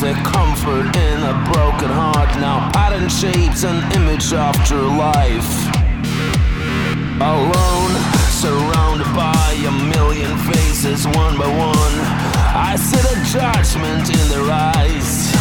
the comfort in a broken heart. Now pattern shapes an image after life. Alone, surrounded by a million faces, one by one, I see the judgment in their eyes.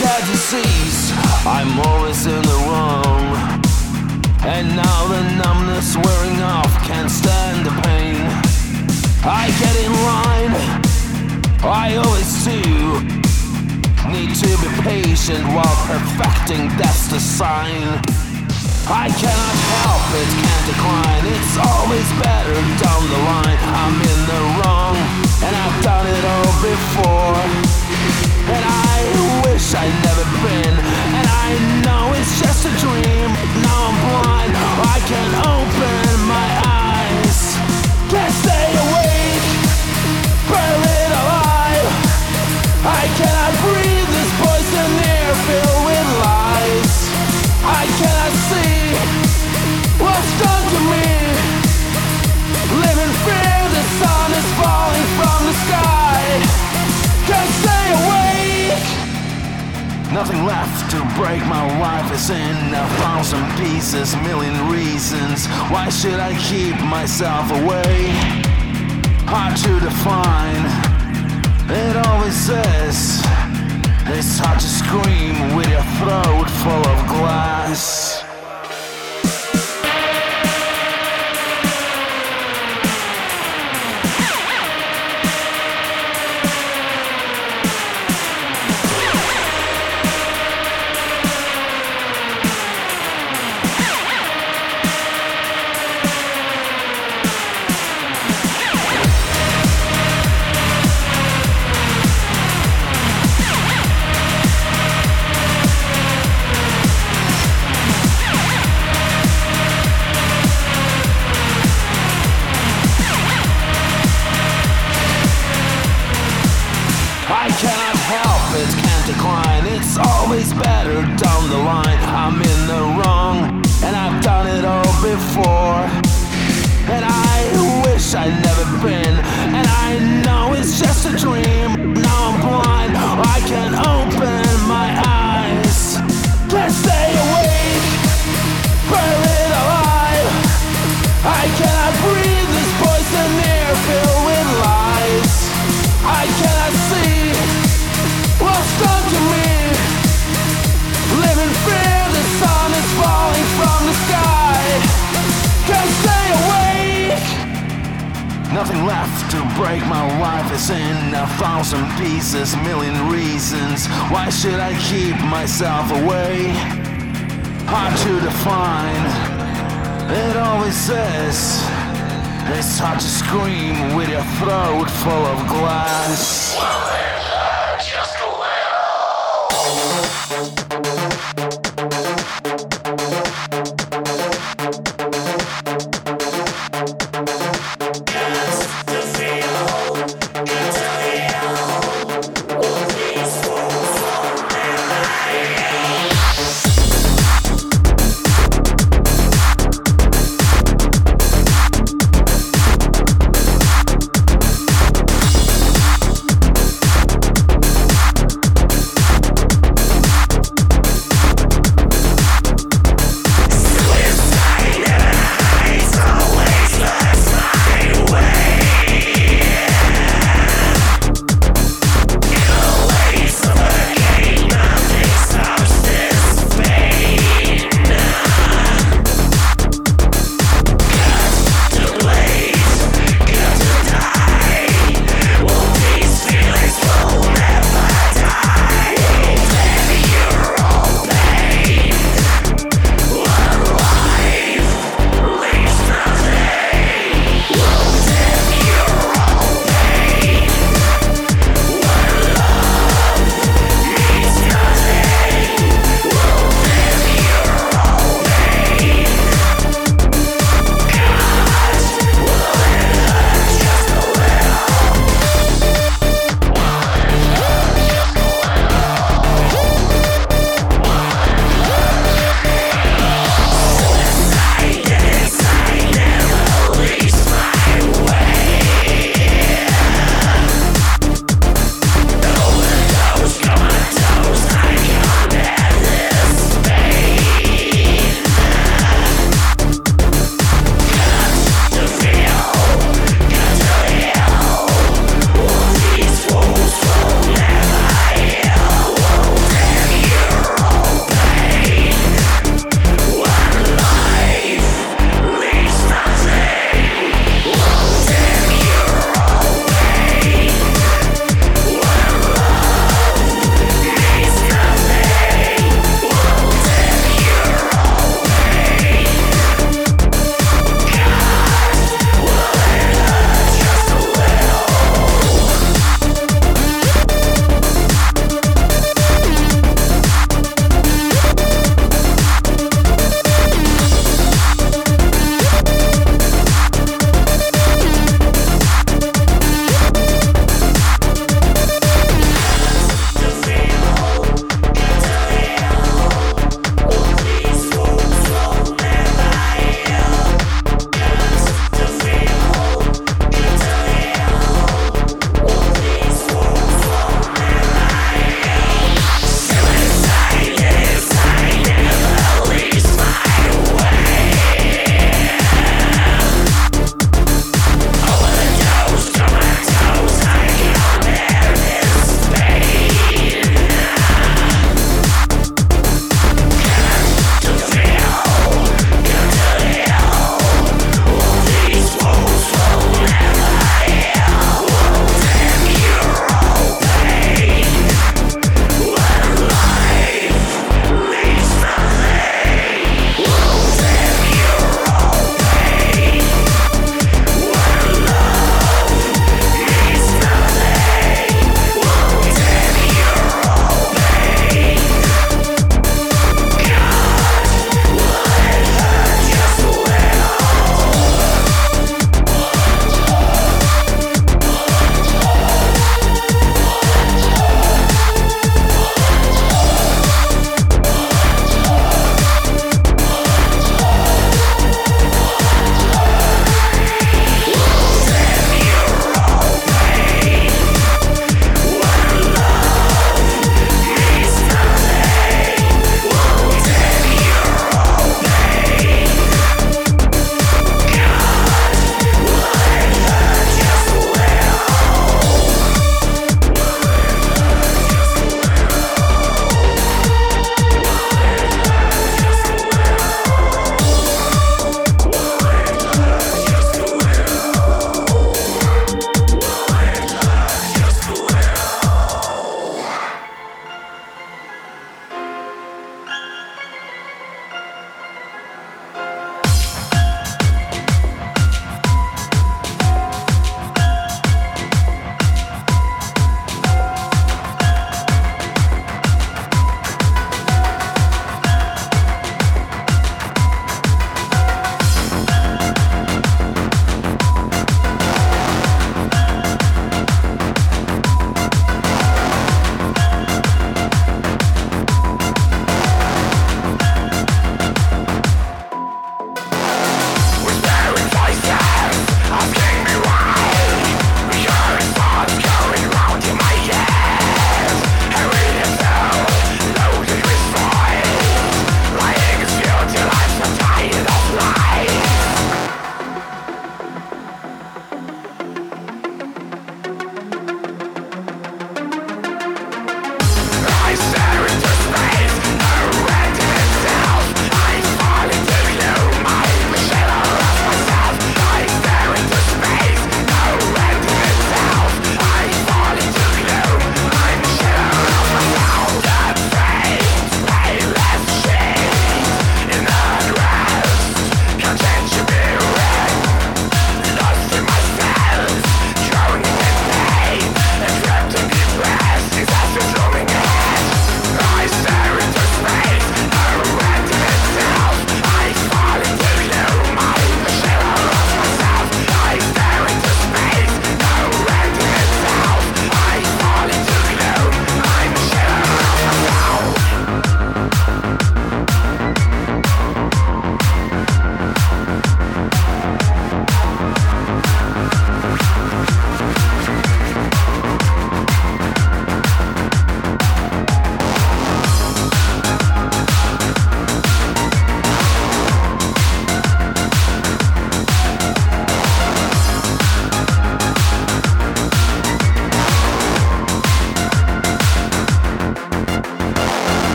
Like a disease. I'm always in the wrong. And now the numbness wearing off, can't stand the pain. I get in line, I always do. Need to be patient while perfecting death's design. I cannot help it, can't decline. It's always better down the line. I'm in the wrong, and I've done it all before. And I wish I'd never been. And I know it's just a dream. Now I'm blind. I can't open my eyes. Can't stay awake. Buried alive. I cannot breathe Nothing left to break my life is in a thousand pieces, million reasons. Why should I keep myself away? Hard to define. It always is. It's hard to scream with your throat full of glass.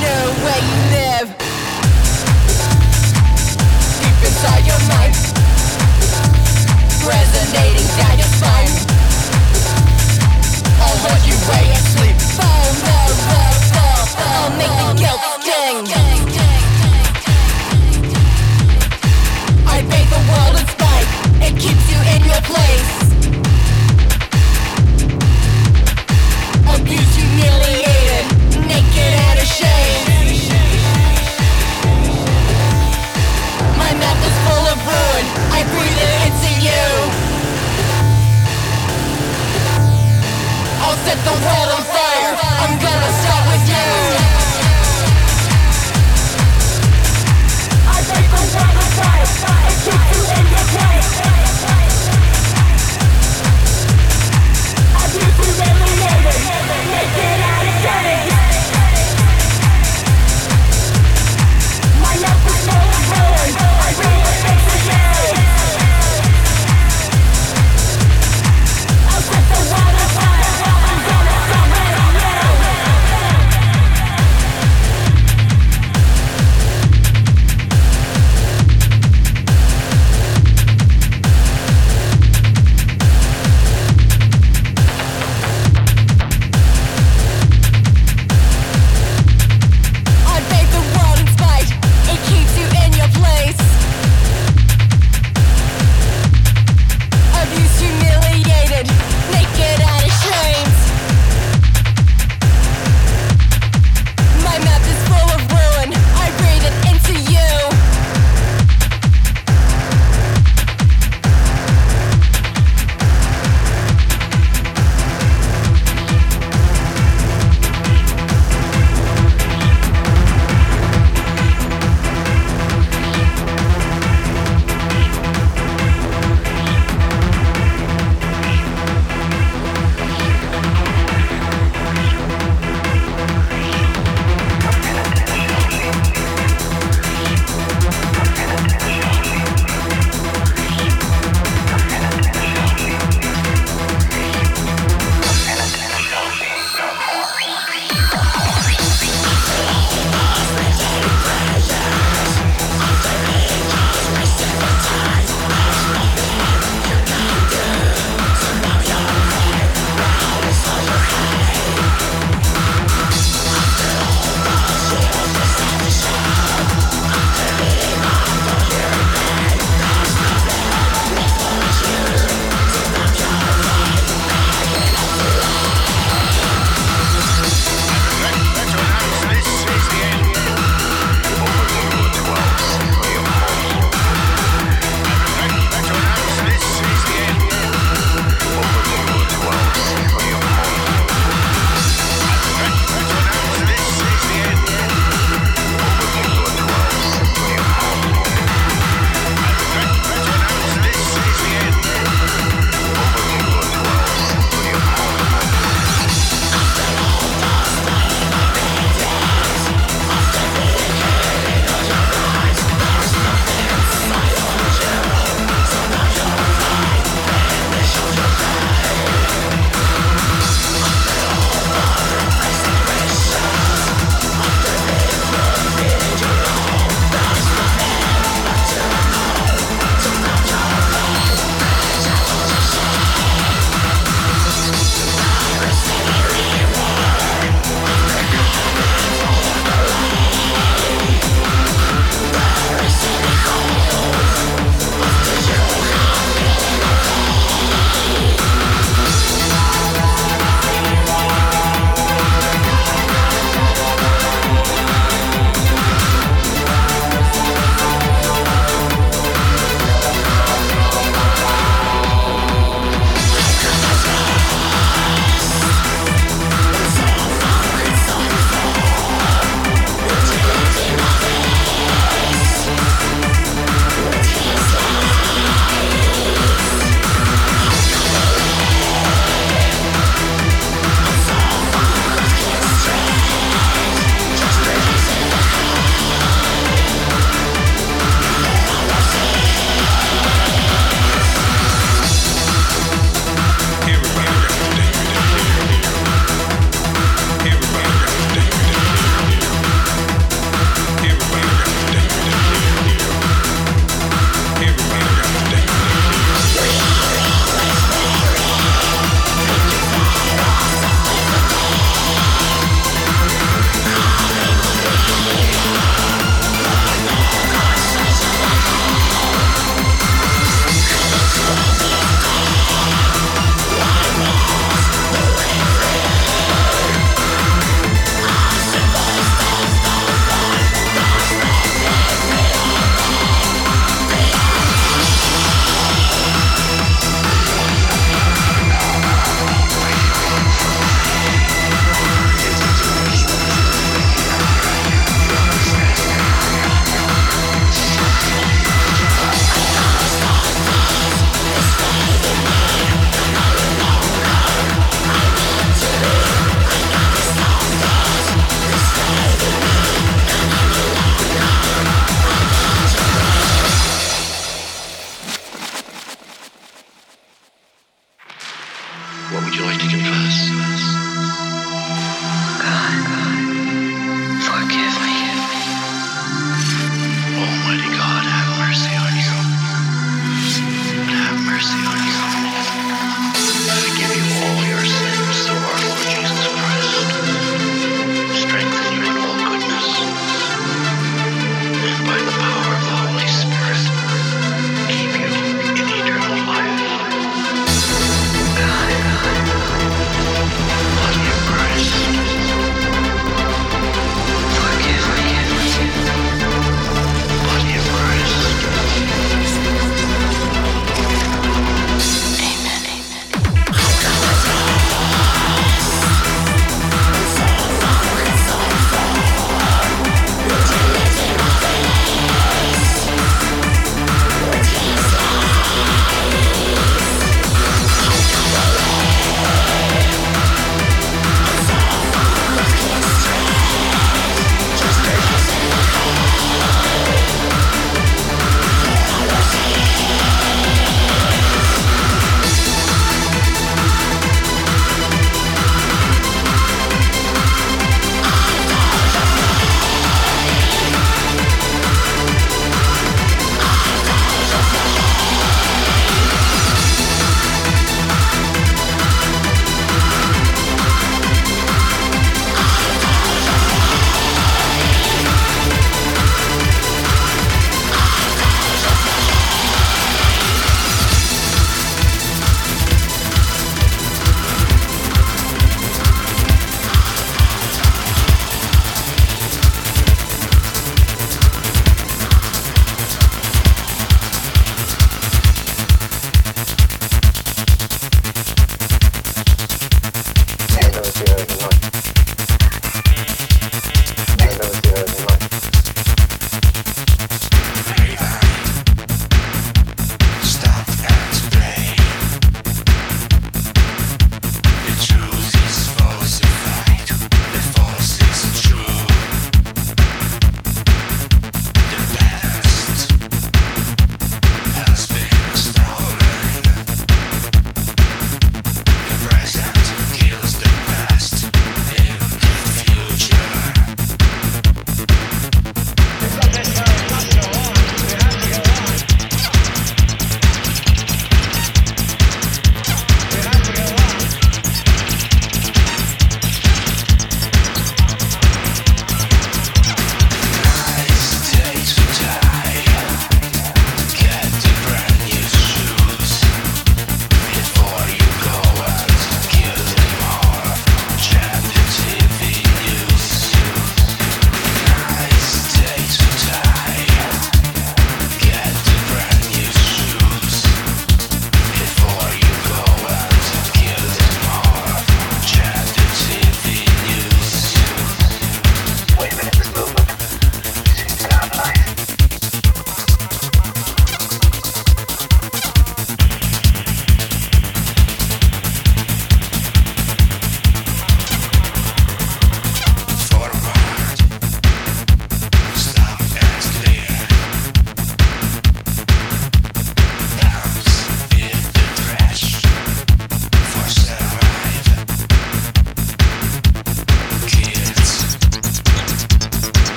know where you live. Deep inside your mind, resonating you and sleep. Make the guilt sting. I bathe the world a spite. It keeps you in your place. set the world on fire. I'm gonna.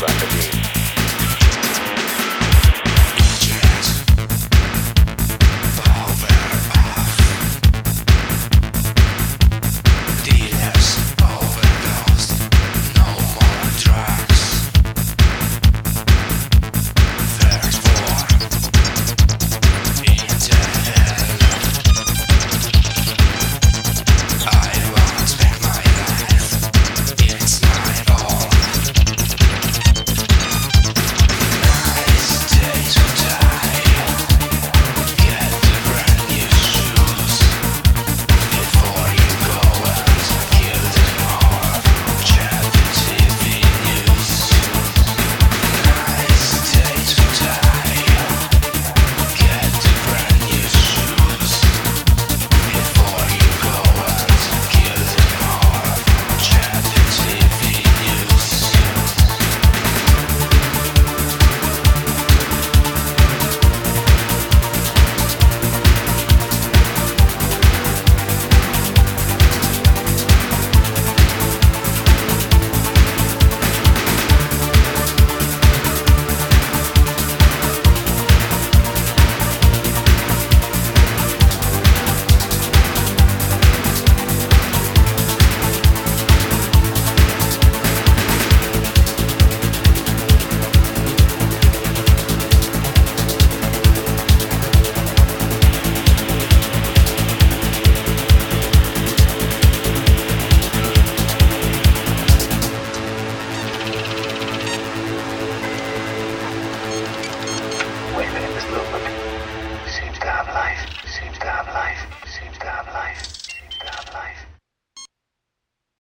back again.